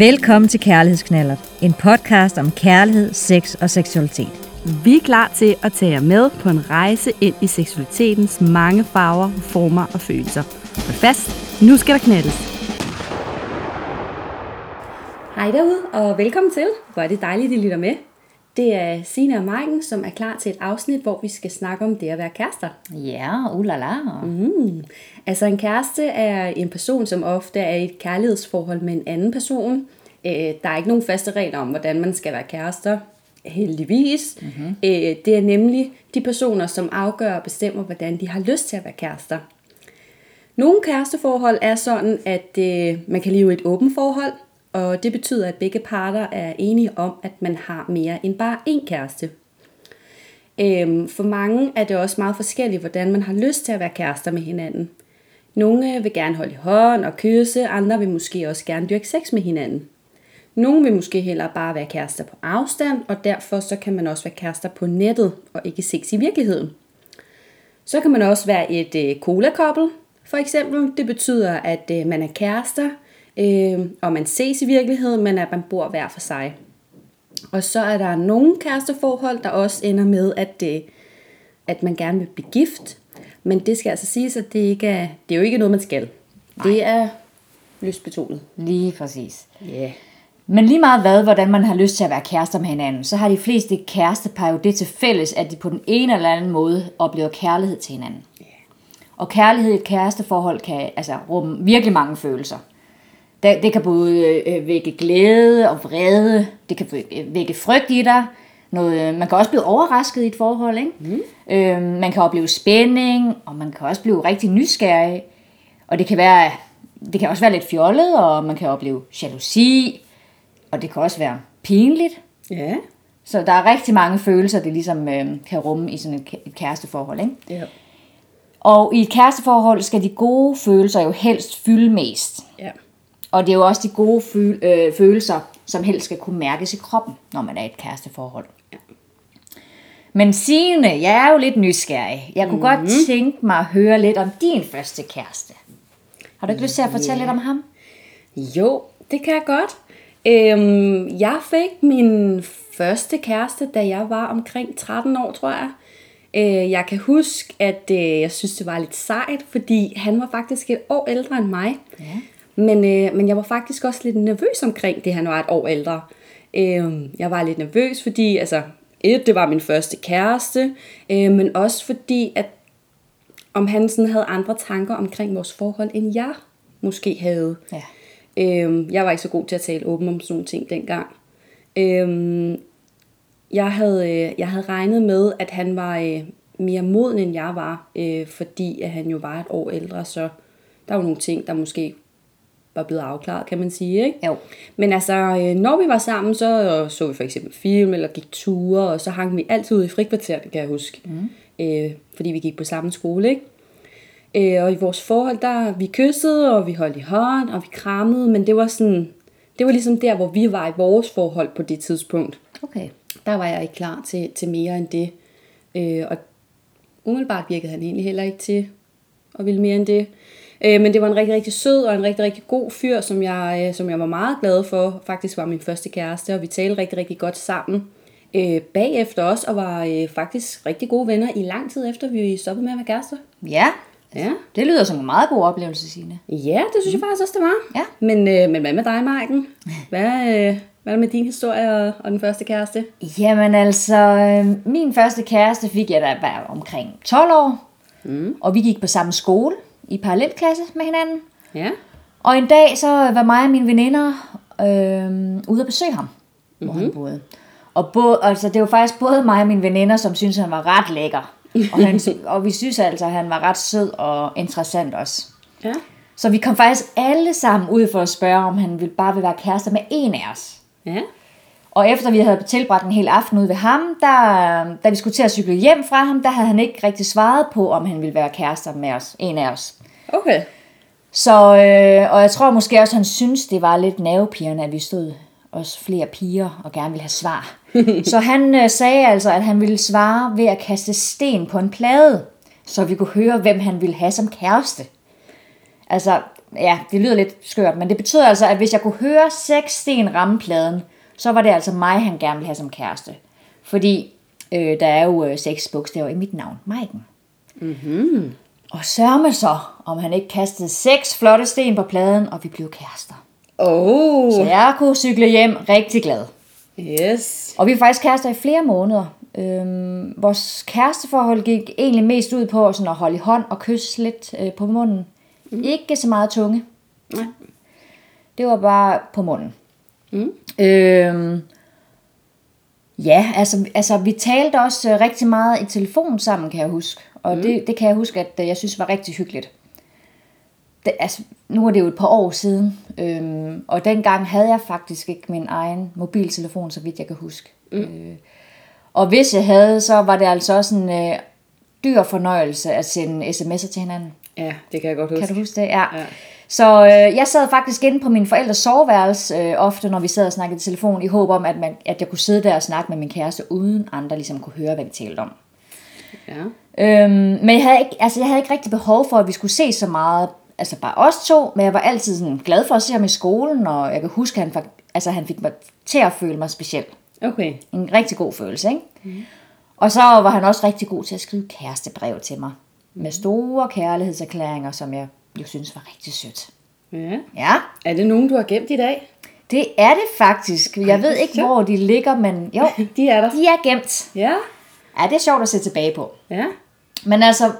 Velkommen til Kærlighedsknallert, en podcast om kærlighed, sex og seksualitet. Vi er klar til at tage jer med på en rejse ind i seksualitetens mange farver, former og følelser. Hold fast, nu skal der knaldes. Hej derude, og velkommen til. Hvor er det dejligt, at I lytter med. Det er Sina og Maiken, som er klar til et afsnit, hvor vi skal snakke om det at være kærester. Ja, ulala. Mm. Altså en kæreste er en person, som ofte er i et kærlighedsforhold med en anden person. Øh, der er ikke nogen faste regler om, hvordan man skal være kærester, heldigvis. Mm-hmm. Øh, det er nemlig de personer, som afgør og bestemmer, hvordan de har lyst til at være kærester. Nogle kæresteforhold er sådan, at øh, man kan leve et åbent forhold, og det betyder, at begge parter er enige om, at man har mere end bare én kæreste. Øhm, for mange er det også meget forskelligt, hvordan man har lyst til at være kærester med hinanden. Nogle vil gerne holde i hånd og kysse, andre vil måske også gerne dyrke sex med hinanden. Nogle vil måske hellere bare være kærester på afstand, og derfor så kan man også være kærester på nettet og ikke sex i virkeligheden. Så kan man også være et øh, cola-koppel, for eksempel. Det betyder, at øh, man er kærester, øh, og man ses i virkeligheden, men at man bor hver for sig. Og så er der nogle kæresteforhold, der også ender med, at, det, at man gerne vil blive gift. Men det skal altså siges, at det, ikke er, det er jo ikke noget, man skal. Nej. Det er lystbetonet. Lige præcis. Ja. Yeah. Men lige meget hvad, hvordan man har lyst til at være kærester med hinanden, så har de fleste kærestepar jo det til fælles, at de på den ene eller anden måde oplever kærlighed til hinanden. Yeah. Og kærlighed i et kæresteforhold kan altså rumme virkelig mange følelser. Det, det kan både øh, vække glæde og vrede, det kan vække frygt i dig, noget, man kan også blive overrasket i et forhold, ikke? Mm. Øh, man kan opleve spænding, og man kan også blive rigtig nysgerrig. Og det kan, være, det kan også være lidt fjollet, og man kan opleve jalousi, og det kan også være pinligt. Ja. Så der er rigtig mange følelser, det ligesom øh, kan rumme i sådan et, et kæresteforhold, ikke? Ja. Og i et kæresteforhold skal de gode følelser jo helst fylde mest. Ja. Og det er jo også de gode føl- øh, følelser, som helst skal kunne mærkes i kroppen, når man er i et kæresteforhold. Ja. Men Signe, jeg er jo lidt nysgerrig. Jeg kunne mm. godt tænke mig at høre lidt om din første kæreste. Har du ikke lyst til at fortælle yeah. lidt om ham? Jo, det kan jeg godt. Øhm, jeg fik min første kæreste, da jeg var omkring 13 år, tror jeg. Øh, jeg kan huske, at øh, jeg synes, det var lidt sejt, fordi han var faktisk et år ældre end mig. Ja. Men, øh, men jeg var faktisk også lidt nervøs omkring det, han var et år ældre. Øh, jeg var lidt nervøs, fordi altså, et, det var min første kæreste, øh, men også fordi, at om han sådan havde andre tanker omkring vores forhold, end jeg måske havde. Ja. Øh, jeg var ikke så god til at tale åben om sådan nogle ting dengang. Øh, jeg, havde, øh, jeg havde regnet med, at han var øh, mere moden, end jeg var, øh, fordi at han jo var et år ældre, så der var nogle ting, der måske var blevet afklaret, kan man sige. Ikke? Jo. Men altså, øh, når vi var sammen, så så vi for eksempel film, eller gik ture, og så hang vi altid ude i frikvarteret, kan jeg huske. Mm. Øh, fordi vi gik på samme skole, ikke? Øh, og i vores forhold, der vi kyssede, og vi holdt i hånd, og vi krammede, men det var sådan, det var ligesom der, hvor vi var i vores forhold på det tidspunkt. Okay. Der var jeg ikke klar til, til mere end det. Øh, og umiddelbart virkede han egentlig heller ikke til at ville mere end det. Øh, men det var en rigtig, rigtig sød og en rigtig, rigtig god fyr, som jeg, øh, som jeg var meget glad for. Faktisk var min første kæreste, og vi talte rigtig, rigtig godt sammen. Øh, bagefter også, og var øh, faktisk rigtig gode venner i lang tid efter, vi stoppede med at være kærester. Ja, Ja, det lyder som en meget god oplevelse, Signe. ja det synes jeg faktisk også, det var. Ja. Men, øh, men hvad med dig, Maiken? Hvad, øh, hvad er med din historie og, og den første kæreste? Jamen altså, øh, min første kæreste fik jeg da omkring 12 år. Mm. Og vi gik på samme skole i parallelklasse med hinanden. Ja. Og en dag så var mig og mine veninder øh, ude at besøge ham, hvor mm-hmm. han boede. Og både, altså, det var faktisk både mig og mine veninder, som syntes, han var ret lækker. Og, han, og vi synes altså, at han var ret sød og interessant også. Ja. Så vi kom faktisk alle sammen ud for at spørge, om han ville bare ville være kærester med en af os. Ja. Og efter vi havde tilbragt en hel aften ude ved ham, der, da vi skulle til at cykle hjem fra ham, der havde han ikke rigtig svaret på, om han ville være kærester med os, en af os. Okay. Så, øh, og jeg tror måske også, han synes, det var lidt nervepirrende, at vi stod os flere piger og gerne ville have svar. så han øh, sagde altså, at han ville svare ved at kaste sten på en plade, så vi kunne høre, hvem han ville have som kæreste. Altså, ja, det lyder lidt skørt, men det betyder altså, at hvis jeg kunne høre seks sten ramme pladen, så var det altså mig, han gerne ville have som kæreste. Fordi øh, der er jo øh, seks bogstaver i mit navn, Maiken. Mm-hmm. Og sørme så, om han ikke kastede seks flotte sten på pladen, og vi blev kærester. Oh, Så jeg kunne cykle hjem rigtig glad. yes. Og vi var faktisk kærester i flere måneder. Øhm, vores kæresteforhold gik egentlig mest ud på sådan at holde i hånd og kysse lidt øh, på munden. Mm. Ikke så meget tunge. Nej. Det var bare på munden. Mm. Øhm, ja, altså, altså vi talte også øh, rigtig meget i telefon sammen, kan jeg huske. Og mm. det, det kan jeg huske, at øh, jeg synes var rigtig hyggeligt. Det, altså, nu er det jo et par år siden, øhm, og dengang havde jeg faktisk ikke min egen mobiltelefon, så vidt jeg kan huske. Mm. Øh, og hvis jeg havde, så var det altså også en øh, dyr fornøjelse at sende sms'er til hinanden. Ja, det kan jeg godt huske. Kan du huske det? Ja. ja. Så øh, jeg sad faktisk inde på min forældres soveværelse øh, ofte, når vi sad og snakkede i telefon, i håb om, at, man, at jeg kunne sidde der og snakke med min kæreste, uden andre ligesom kunne høre, hvad vi talte om. Ja. Øhm, men jeg havde, ikke, altså, jeg havde ikke rigtig behov for, at vi skulle se så meget, altså bare os to, men jeg var altid sådan glad for at se ham i skolen, og jeg kan huske, at han, altså, han fik mig til at føle mig speciel. Okay. En rigtig god følelse, ikke? Mm. Og så var han også rigtig god til at skrive kærestebrev til mig. Med store kærlighedserklæringer, som jeg jo synes var rigtig sødt. Ja. Ja, Er det nogen, du har gemt i dag? det er det faktisk. Jeg ved ikke, hvor de ligger, men jo, De er der. de er gemt. Ja. Ja, det er sjovt at se tilbage på. Ja. Men altså,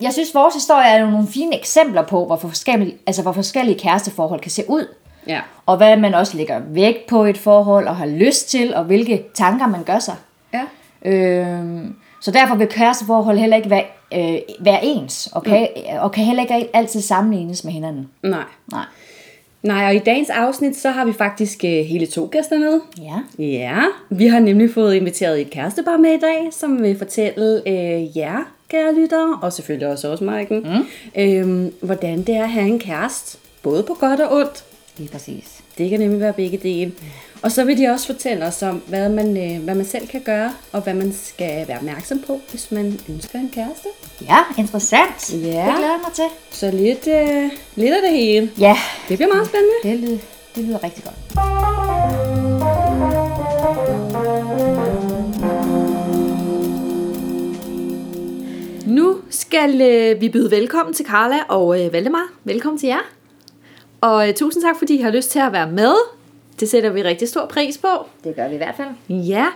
jeg synes, vores historie er jo nogle fine eksempler på, hvor forskellige, altså, hvor forskellige kæresteforhold kan se ud. Ja. Og hvad man også lægger vægt på et forhold, og har lyst til, og hvilke tanker man gør sig. Ja. Øhm, så derfor vil kæresteforhold heller ikke være, øh, være ens, og kan, og kan heller ikke altid sammenlignes med hinanden. Nej. Nej. Nej, og i dagens afsnit, så har vi faktisk øh, hele to gæster med. Ja. Ja, vi har nemlig fået inviteret et kærestepar med i dag, som vil fortælle øh, jer, kære lyttere, og selvfølgelig også os, Maiken, mm. øh, hvordan det er at have en kæreste, både på godt og ondt. Lige præcis. Det kan nemlig være begge dele. Og så vil de også fortælle os om, hvad man, øh, hvad man selv kan gøre, og hvad man skal være opmærksom på, hvis man ønsker en kæreste. Ja, interessant. Ja. Det glæder jeg mig til. Så lidt, øh, lidt af det hele. Ja, Det bliver meget spændende. det lyder, det lyder rigtig godt. Nu skal øh, vi byde velkommen til Carla og øh, Valdemar. Velkommen til jer. Og øh, tusind tak, fordi I har lyst til at være med. Det sætter vi rigtig stor pris på. Det gør vi i hvert fald. Ja.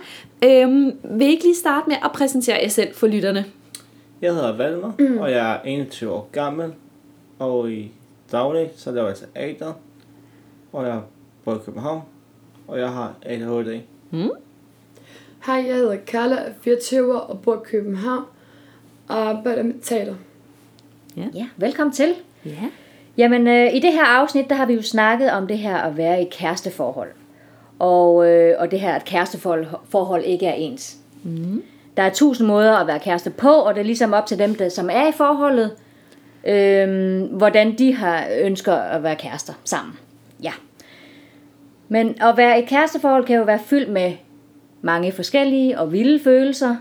Øhm, vil I ikke lige starte med at præsentere jer selv for lytterne? Jeg hedder Valmer, mm. og jeg er 21 år gammel. Og i daglig, så laver jeg teater. Og jeg bor i København. Og jeg har ADHD. Hej, jeg hedder Carla, er 24 år og bor i København og arbejder med teater. Ja, velkommen til. Ja. Jamen, øh, i det her afsnit, der har vi jo snakket om det her at være i kæresteforhold. Og, øh, og det her, at kæresteforhold forhold ikke er ens. Mm. Der er tusind måder at være kæreste på, og det er ligesom op til dem, der, som er i forholdet, øh, hvordan de har ønsker at være kærester sammen. Ja. Men at være i et kæresteforhold kan jo være fyldt med mange forskellige og vilde følelser,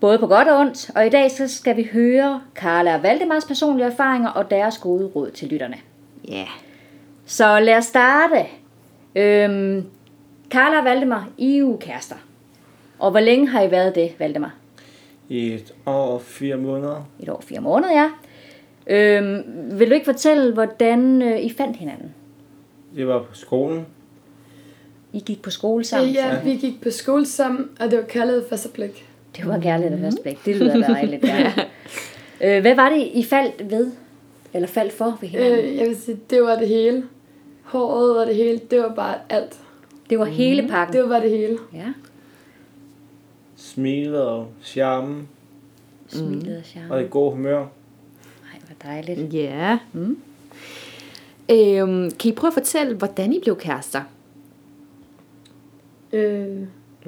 både på godt og ondt, og i dag så skal vi høre Karla og Valdemars personlige erfaringer og deres gode råd til lytterne. Ja. Så lad os starte. Øhm, Karla og Valdemar, I er jo kærester. Og hvor længe har I været det, Valdemar? Et år og fire måneder. Et år og fire måneder, ja. Øhm, vil du ikke fortælle, hvordan øh, I fandt hinanden? Det var på skolen. I gik på skole sammen? Ja, vi gik på skole sammen, og det var kærlighed første blik. Det var kærlighed af første blik. Det lyder dejligt, ja. øh, hvad var det, I faldt ved? Eller faldt for ved hinanden? Øh, jeg vil sige, det var det hele. Håret og det hele, det var bare alt. Det var hele pakken? Det var bare det hele. Ja, Smilet og charme. smilet og charme. Og det gode humør. Ej, hvor dejligt. Ja. Mm. Øhm, kan I prøve at fortælle, hvordan I blev kærester? Øh,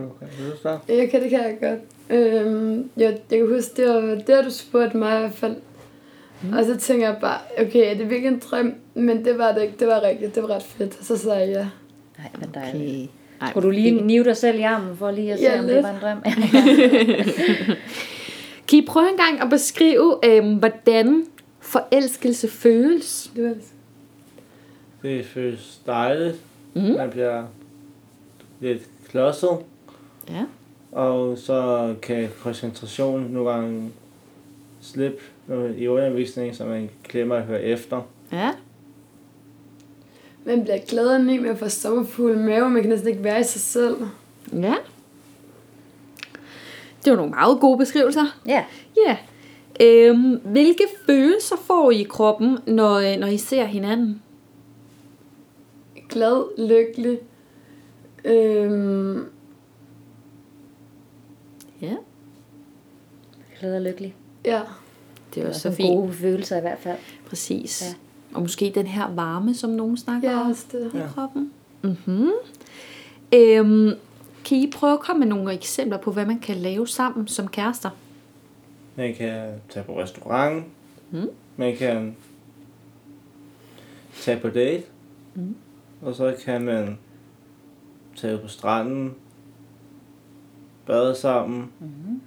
Du kan du starte? jeg kan, det kan jeg godt. Øh, jeg, jeg kan huske, det var der, du spurgte mig i hvert fald. Mm. Og så tænker jeg bare, okay, er det virkelig en drøm? Men det var det ikke. Det var rigtigt. Det var ret fedt. Så sagde jeg ja. Nej, hvor dejligt. Okay. Ej, Skulle du lige nive dig selv i armen for lige at se, Ja, om det var en drøm? Kan I prøve en gang at beskrive, øhm, hvordan forelskelse føles? Det var det. Det føles dejligt. Mm. Man bliver lidt klodset. Ja. Og så kan koncentrationen nogle gange slippe i undervisningen, så man glemmer at høre efter. Ja. Man bliver glad og ny med at få sommerfugle i maven. Man kan næsten ikke være i sig selv. Ja. Det var nogle meget gode beskrivelser. Ja. Ja. Øhm, hvilke følelser får I i kroppen, når, øh, når I ser hinanden? Glad, lykkelig. Øhm, Ja. Glad og lykkelig. ja. Det er Og også så så fint. gode følelser i hvert fald. Præcis. Ja. Og måske den her varme, som nogen snakker Ja, om det. i kroppen. Mm-hmm. Øhm, kan I prøve at komme med nogle eksempler på, hvad man kan lave sammen som kærester? Man kan tage på restaurant. Mm. Man kan tage på date. Mm. Og så kan man tage på stranden. Bade sammen. Mm.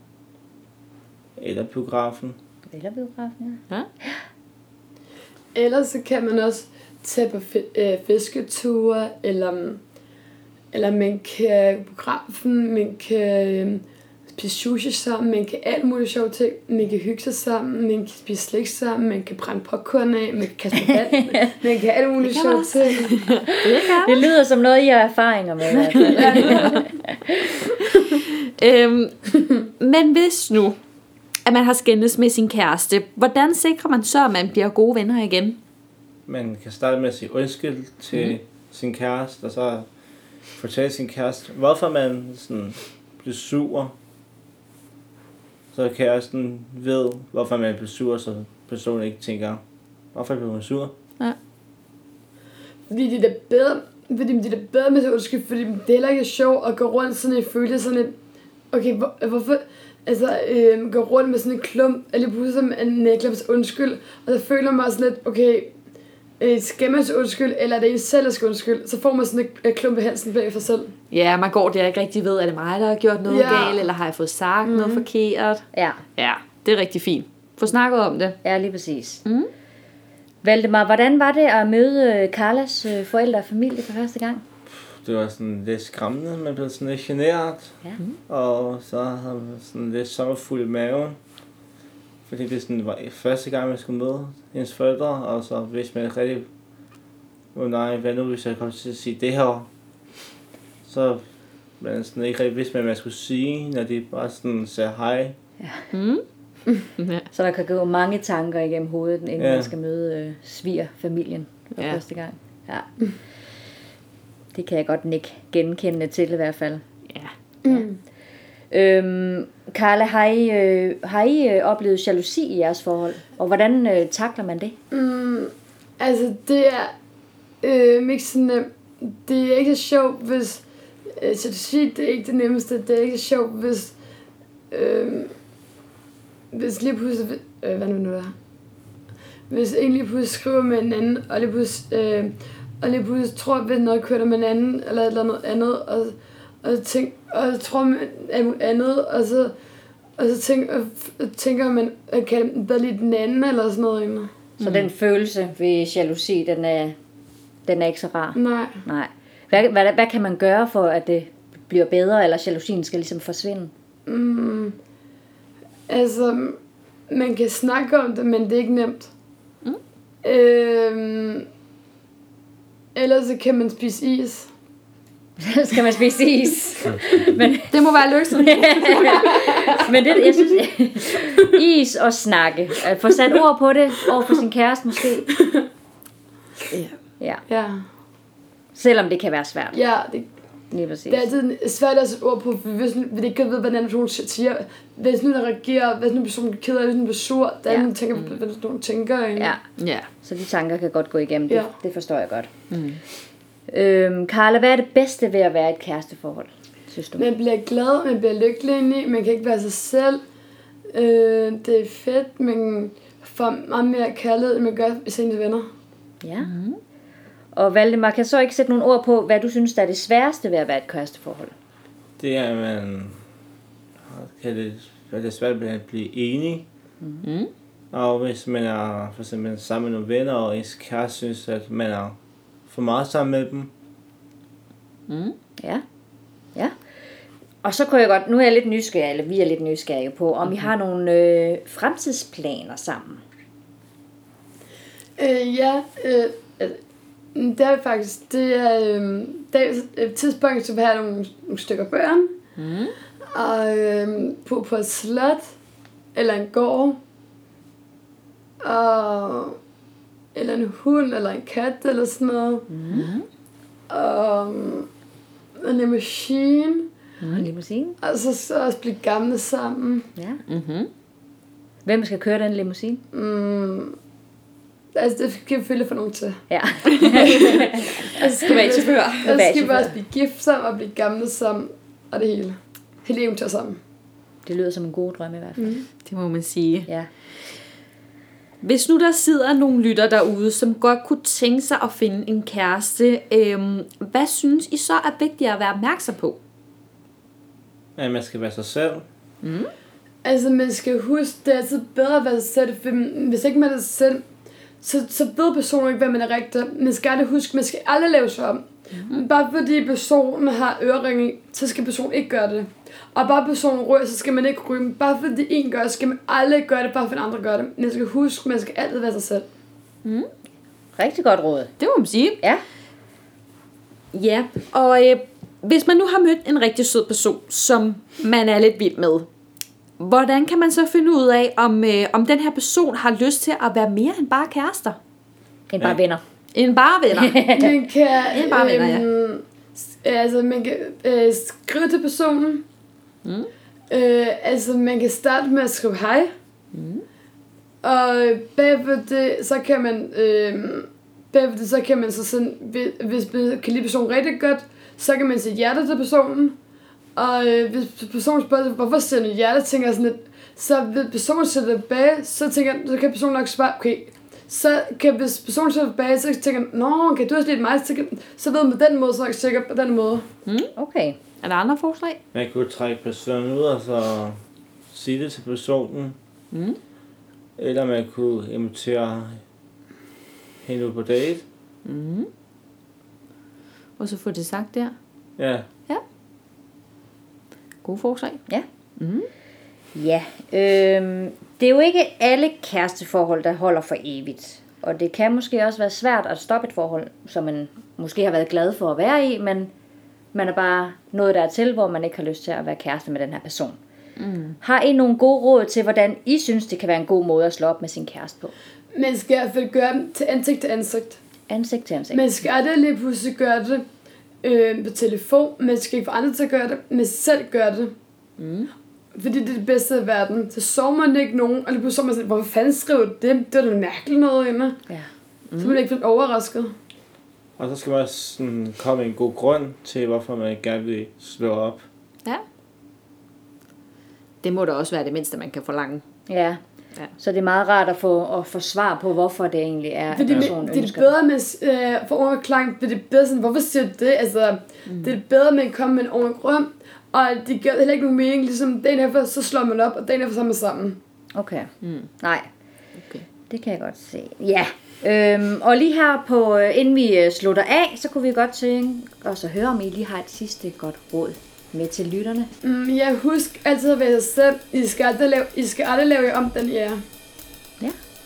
Eller biografen. Eller biografen, ja. Ja? Ellers så kan man også tage på øh, fisketure, eller, eller man kan på grafen, man kan øh, spise sushi sammen, man kan alt muligt sjovt ting, man kan hygge sig sammen, man kan spise slik sammen, man kan brænde popcorn af, man kan kaste på vand, man kan alt muligt sjovt ting. Det lyder som noget, I har erfaringer med. i. Øhm, men hvis nu, at man har skændes med sin kæreste, hvordan sikrer man så, at man bliver gode venner igen? Man kan starte med at sige undskyld til mm. sin kæreste, og så fortælle sin kæreste, hvorfor man sådan bliver sur. Så kæresten ved, hvorfor man bliver sur, så personen ikke tænker, hvorfor bliver hun sur? Fordi det er bedre, fordi det er bedre med at undskyld, fordi det er heller ikke sjovt at gå rundt sådan et føle sådan et, okay, hvor, hvorfor, altså øh, gå rundt med sådan en klump, eller pludselig som en næklems undskyld, og så føler man sådan lidt, okay, øh, skal man til undskyld, eller er det en selv, der skal undskyld, så får man sådan en klump i halsen bag for selv. Ja, man går der ikke rigtig ved, er det mig, der har gjort noget Ja. galt, eller har jeg fået sagt mm. noget forkert? ja, Ja, det er rigtig fint. Få snakket om det. ja, lige præcis. Mm. Valdemar, hvordan var det at møde øh, Carlas øh, forældre og familie for første gang? Det var sådan lidt skræmmende, man blev sådan lidt generet. Ja. Og så havde man sådan lidt sommerfuld i maven. Fordi det sådan var første gang, man skulle møde hendes forældre, og så vidste man ikke rigtig, oh nej, hvad nu hvis jeg kom til at sige det her? Så man sådan ikke rigtig vidste, hvad man skulle sige, når de bare sådan sagde hej. Så der kan gå mange tanker igennem hovedet, inden Ja. man skal møde øh, svigerfamilien for Ja. ja. første gang. Ja. Det kan jeg godt ikke genkende til i hvert fald. Ja. Øhm, Carla, har I, øh, har I øh, oplevet jalousi i jeres forhold? Og hvordan øh, takler man det? Mm, altså, det er øh, ikke så nemt. Det er ikke så sjovt, hvis... Øh, sige, det er ikke det nemmeste. Det er ikke så sjovt, hvis... Øh, hvis lige pludselig... Øh, hvad nu nu er? Hvis en lige pludselig skriver med en anden, og lige pludselig... Øh, og lige pludselig tror, at noget kører med en anden, eller et eller andet andet, og, og, tænk, og tror man andet, og så, og så tænk, og tænker man, at kan jeg bedre lide den anden, eller sådan noget. Egentlig. Så den følelse ved jalousi, den er, den er ikke så rar? Nej. Nej. Hvad, hvad, hvad kan man gøre for, at det bliver bedre, eller jalousien skal ligesom forsvinde? Mm, altså, man kan snakke om det, men det er ikke nemt. Mm. Øhm, ellers så kan man spise is. skal man spise is? men, Det må være løsningen. men det, jeg synes, is og snakke. At få sat ord på det over for sin kæreste måske. Ja. Ja, Ja, selvom det kan være svært. ja det, Lige præcis. det er altid svært at sætte ord på, for hvis nu, vi ikke ved, hvad den anden person siger. Hvis nu der reagerer, hvis nu personen bliver ked af, hvis nu bliver sur, der Ja. ja. tænker, mm. hvad nogen tænker. egentlig. Ja, Ja. så de tanker kan godt gå igennem. Det, Ja. det forstår jeg godt. Mm. Øhm, Carla, hvad er det bedste ved at være i et kæresteforhold, synes du? Man bliver glad, man bliver lykkelig indeni, man kan ikke være sig selv. Øh, det er fedt, man får meget mere kærlighed, end man gør i sine venner. Ja. Mm. Og Valdemar, kan så ikke sætte nogle ord på, hvad du synes, der er det sværeste ved at være et kæresteforhold? Det er, at man kan det, det svært ved at blive enige. Mm. Og hvis man er for eksempel sammen med nogle venner, og ens kæreste synes, at man er for meget sammen med dem. Ja. Ja. Og så kunne jeg godt, nu er jeg lidt nysgerrig, eller vi er lidt nysgerrige på, om I har nogle øh, fremtidsplaner sammen. Øh, ja, øh, altså, mm, det er faktisk, det er, øh, det er et tidspunkt, så vi har nogle, nogle stykker børn, mm. og øh, på, på et slot, eller en gård, og, eller en hund, eller en kat, eller sådan noget. Mm. Og en limousine, Mm. En limousine. og så, så også blive gamle sammen. Ja. Mm-hmm. Hvem skal køre den limousine? Mm, altså, det kan vi følge for nogen til. Ja. Altså, Privat chauffør. Og så skal vi også blive gift sammen og blive gamle sammen. Og det hele. Hele eventyr sammen. Det lyder som en god drøm i hvert fald. Mm. Det må man sige. Ja. Hvis nu der sidder nogle lytter derude, som godt kunne tænke sig at finde en kæreste, øhm, hvad synes I så er vigtigt at være opmærksom på? At man skal være sig selv. Altså, man skal huske, det er altid bedre at være sig selv. For hvis ikke man er sig selv, så, så ved personen ikke, hvad man er rigtig. Man skal aldrig huske, man skal aldrig lave sig om. Mm. Bare fordi personen har øreringe, i, så skal personen ikke gøre det. Og bare personen ryger, så skal man ikke ryge. Men Bare fordi en gør det, skal man aldrig gøre det, bare fordi andre gør det. Man skal huske, man skal altid være sig selv. Rigtig godt råd. Det må man sige. Ja. Ja, og øh, hvis man nu har mødt en rigtig sød person, som man er lidt vild med, hvordan kan man så finde ud af, om, øh, om den her person har lyst til at være mere end bare kærester? En bare Ja. venner. End bare venner. Man kan, Det er bare venner, ja. øhm, s- altså, man kan øh, skrive til personen. Mm. Øh, altså, man kan starte med at skrive hej. Mm. Og bagved det, så kan man... Øh, bagved det, så kan man så sådan... Hvis, man kan lide personen rigtig godt, så kan man sige hjerte til personen. Og øh, hvis personen spørger, hvorfor sender du hjerte, tænker jeg sådan lidt... Så hvis personen sætter tilbage, så, tænker, jeg- så kan personen nok svare, okay, så kan, hvis personen sætter tilbage, så tænker jeg, nå, okay, du har lidt mig, så, kan, så ved man på den måde, så jeg sikker på den måde. Okay. Er der andre forslag? Man kunne trække personen ud og så sige det til personen. Mm. Eller man kunne invitere hende ud på date. Og så få det sagt der. Ja, Gode forslag. Ja. Mm. Ja. Øhm, det er jo ikke alle kæresteforhold, der holder for evigt. Og det kan måske også være svært at stoppe et forhold, som man måske har været glad for at være i, men man er bare nået dertil, hvor man ikke har lyst til at være kæreste med den her person. Mm. Har I nogle gode råd til, hvordan I synes, det kan være en god måde at slå op med sin kæreste på? Man skal i hvert fald gøre dem til ansigt til ansigt. Ansigt til ansigt. Man skal aldrig lige pludselig gøre det øh, på telefon. Man skal ikke få andre til at gøre det. Skal selv gøre det. Mm. Fordi det er det bedste i verden. Så sover man ikke nogen, og lige pludselig så man sådan, hvorfor fanden skriver du det? Det er da mærkeligt noget inde. Ja. Mm. Så man ikke lidt overrasket. og så skal man også sådan komme en god grund til, hvorfor man gerne vil slå op. Ja. Det må da også være det mindste, man kan forlange. Ja. Ja. Så det er meget rart at få, at få svar på, hvorfor det egentlig er, at det, personen det er ønsker bedre med øh, for underklang, det er bedre sådan, hvorfor siger du det? Altså, mm. det er bedre med at komme med en ordentlig grund, og det gør heller ikke nogen mening, ligesom dagen efter, så slår man op, og dagen efter så er man sammen. Okay. Mm. Nej. Okay. Det kan jeg godt se. Ja. Øhm, og lige her på, øh, inden vi øh, slutter af, så kunne vi godt tænke os at høre, om I lige har et sidste godt råd med til lytterne. Mm, ja, husk altid at være jer selv. I skal aldrig lave, I skal aldrig lave om den, I er.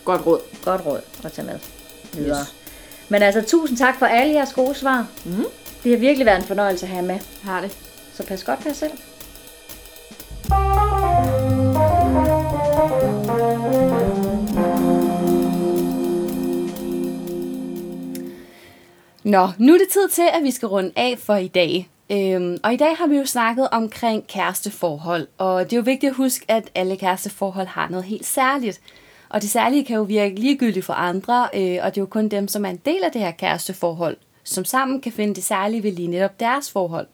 Godt råd. Godt råd at tage med videre. Yes. Men altså, tusind tak for alle jeres gode svar. Mm. Det har virkelig været en fornøjelse at have med. Har det. Så pas godt på jer selv. Nå, nu er det tid til, at vi skal runde af for i dag. Øhm, og i dag har vi jo snakket omkring kæresteforhold, og det er jo vigtigt at huske, at alle kæresteforhold har noget helt særligt. Og det særlige kan jo virke ligegyldigt for andre, øh, og det er jo kun dem, som er en del af det her kæresteforhold, som sammen kan finde det særlige ved lige netop deres forhold.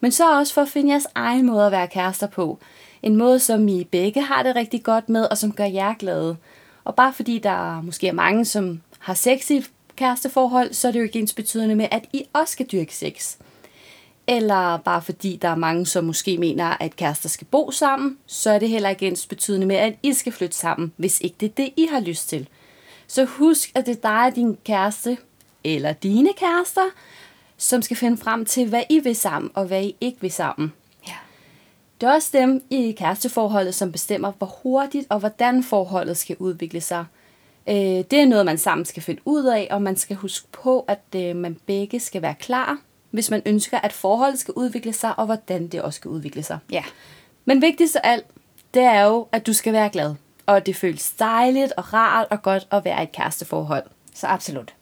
Men så også for at finde jeres egen måde at være kærester på. En måde, som I begge har det rigtig godt med, og som gør jer glade. Og bare fordi der måske er mange, som har sex i kæresteforhold, så er det jo ikke ens betydende med, at I også skal dyrke sex. Eller bare fordi der er mange, som måske mener, at kærester skal bo sammen, så er det heller ikke ens betydende med, at I skal flytte sammen, hvis ikke det er det, I har lyst til. Så husk, at det er dig og din kæreste, eller dine kærester, som skal finde frem til, hvad I vil sammen, og hvad I ikke vil sammen. Ja. Det er også dem i kæresteforholdet, som bestemmer, hvor hurtigt og hvordan forholdet skal udvikle sig. Øh, Det er noget, man sammen skal finde ud af, og man skal huske på, at øh, man begge skal være klar, hvis man ønsker, at forholdet skal udvikle sig, og hvordan det også skal udvikle sig. Ja. Men vigtigst af alt, det er jo, at du skal være glad. Og at det føles dejligt og rart og godt at være i et kæresteforhold. Så absolut.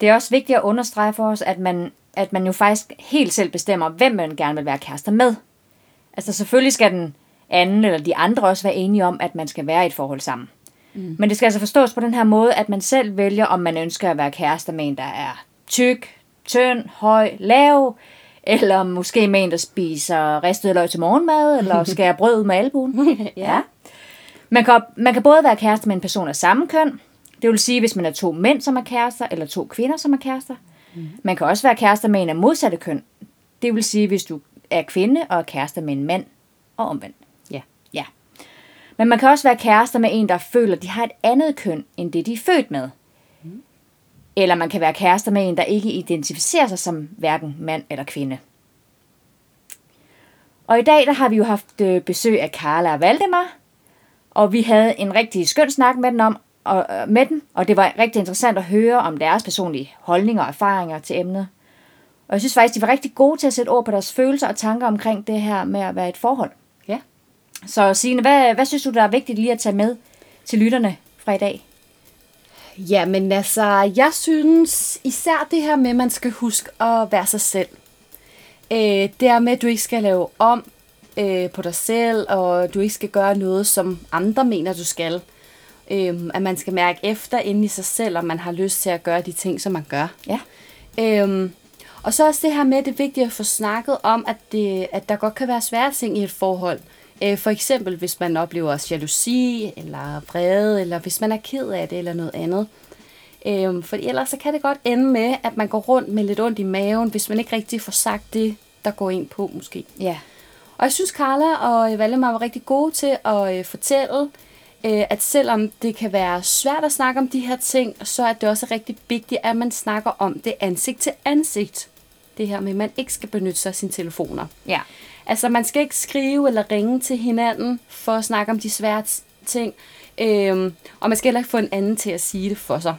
Det er også vigtigt at understrege for os, at man, at man jo faktisk helt selv bestemmer, hvem man gerne vil være kærester med. Altså selvfølgelig skal den anden eller de andre også være enige om, at man skal være i et forhold sammen. Mm. Men det skal altså forstås på den her måde, at man selv vælger, om man ønsker at være kærester med en, der er tyk, tynd, høj, lav, eller måske med en, der spiser ristet løg til morgenmad, eller skærer brød med albuen. ja. Man kan, man kan både være kærester med en person af samme køn, det vil sige, hvis man er to mænd, som er kærester, eller to kvinder, som er kærester. Mm. Man kan også være kærester med en af modsatte køn. Det vil sige, hvis du er kvinde og er kærester med en mand, og omvendt. Ja. Ja. Men man kan også være kærester med en, der føler, at de har et andet køn, end det de er født med. Eller man kan være kærester med en, der ikke identificerer sig som hverken mand eller kvinde. Og i dag der har vi jo haft øh, besøg af Carla og Valdemar, og vi havde en rigtig skøn snak med, den om, og, øh, med dem, og det var rigtig interessant at høre om deres personlige holdninger og erfaringer til emnet. Og jeg synes faktisk, de var rigtig gode til at sætte ord på deres følelser og tanker omkring det her med at være et forhold. Ja. Så Signe, hvad, hvad synes du, der er vigtigt lige at tage med til lytterne fra i dag? Jamen altså, jeg synes især det her med, at man skal huske at være sig selv. Øh, det er med, at du ikke skal lave om øh, på dig selv, og du ikke skal gøre noget, som andre mener, du skal. Øh, at man skal mærke efter inde i sig selv, om man har lyst til at gøre de ting, som man gør. Ja. Øhm, og så også det her med, at det er vigtigt at få snakket om, at, det, at der godt kan være svære ting i et forhold. Øh, for eksempel, hvis man oplever jalousi, eller vrede, eller hvis man er ked af det, eller noget andet. Øhm, for ellers så kan det godt ende med, at man går rundt med lidt ondt i maven, hvis man ikke rigtig får sagt det, der går ind på måske. Ja. Og jeg synes, Carla og Valdemar var rigtig gode til at øh, fortælle, øh, at selvom det kan være svært at snakke om de her ting, så er det også rigtig vigtigt, at man snakker om det ansigt til ansigt. Det her med, at man ikke skal benytte sig af sine telefoner. Ja. Altså, man skal ikke skrive eller ringe til hinanden for at snakke om de svære ting. Øhm, og man skal heller ikke få en anden til at sige det for sig.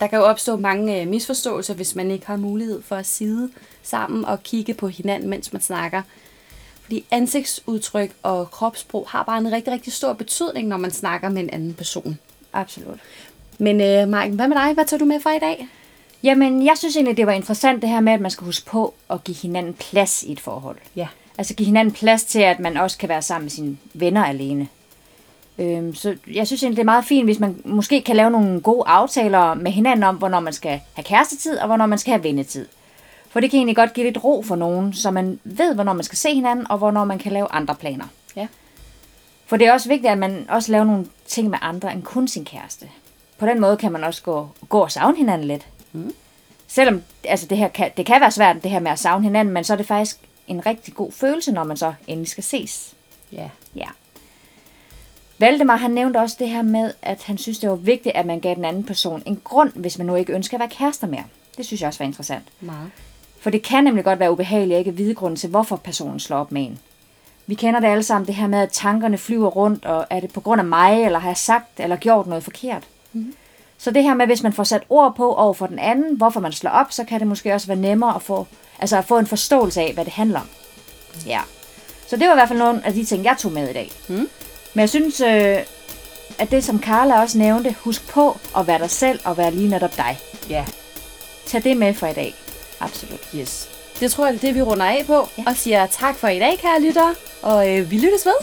Der kan jo opstå mange øh, misforståelser, hvis man ikke har mulighed for at sidde sammen og kigge på hinanden, mens man snakker. Fordi ansigtsudtryk og kropssprog har bare en rigtig, rigtig stor betydning, når man snakker med en anden person. Absolut. Men øh, Marken, hvad med dig? Hvad tager du med fra i dag? Jamen, jeg synes egentlig, det var interessant det her med, at man skal huske på at give hinanden plads i et forhold. Ja. Altså give hinanden plads til, at man også kan være sammen med sine venner alene. Øhm, så jeg synes egentlig, det er meget fint, hvis man måske kan lave nogle gode aftaler med hinanden om, hvornår man skal have kærestetid, og hvornår man skal have vennetid. For det kan egentlig godt give lidt ro for nogen, så man ved, hvornår man skal se hinanden, og hvornår man kan lave andre planer. Ja. For det er også vigtigt, at man også laver nogle ting med andre end kun sin kæreste. På den måde kan man også gå, gå og savne hinanden lidt. Mm. Selvom altså det, her kan, det kan være svært, det her med at savne hinanden, men så er det faktisk en rigtig god følelse, når man så endelig skal ses. Ja. Ja. Valdemar han nævnte også det her med, at han synes, det var vigtigt, at man gav den anden person en grund, hvis man nu ikke ønsker at være kærester mere. Det synes jeg også var interessant. Meget. For det kan nemlig godt være ubehageligt at ikke vide grunden til, hvorfor personen slår op med en. Vi kender det alle sammen, det her med, at tankerne flyver rundt, og er det på grund af mig, eller har jeg sagt eller gjort noget forkert? Mm. Så det her med, hvis man får sat ord på over for den anden, hvorfor man slår op, så kan det måske også være nemmere at få, altså at få en forståelse af, hvad det handler om. Ja. Så det var i hvert fald nogle af de ting, jeg tog med i dag. Mm. Men jeg synes, øh, at det som Carla også nævnte, husk på at være dig selv og være lige netop dig. Ja. Tag det med for i dag. Absolut. Yes. Det tror jeg, det vi runder af på. Ja. Og siger tak for i dag, kære lyttere. Og øh, vi lyttes ved.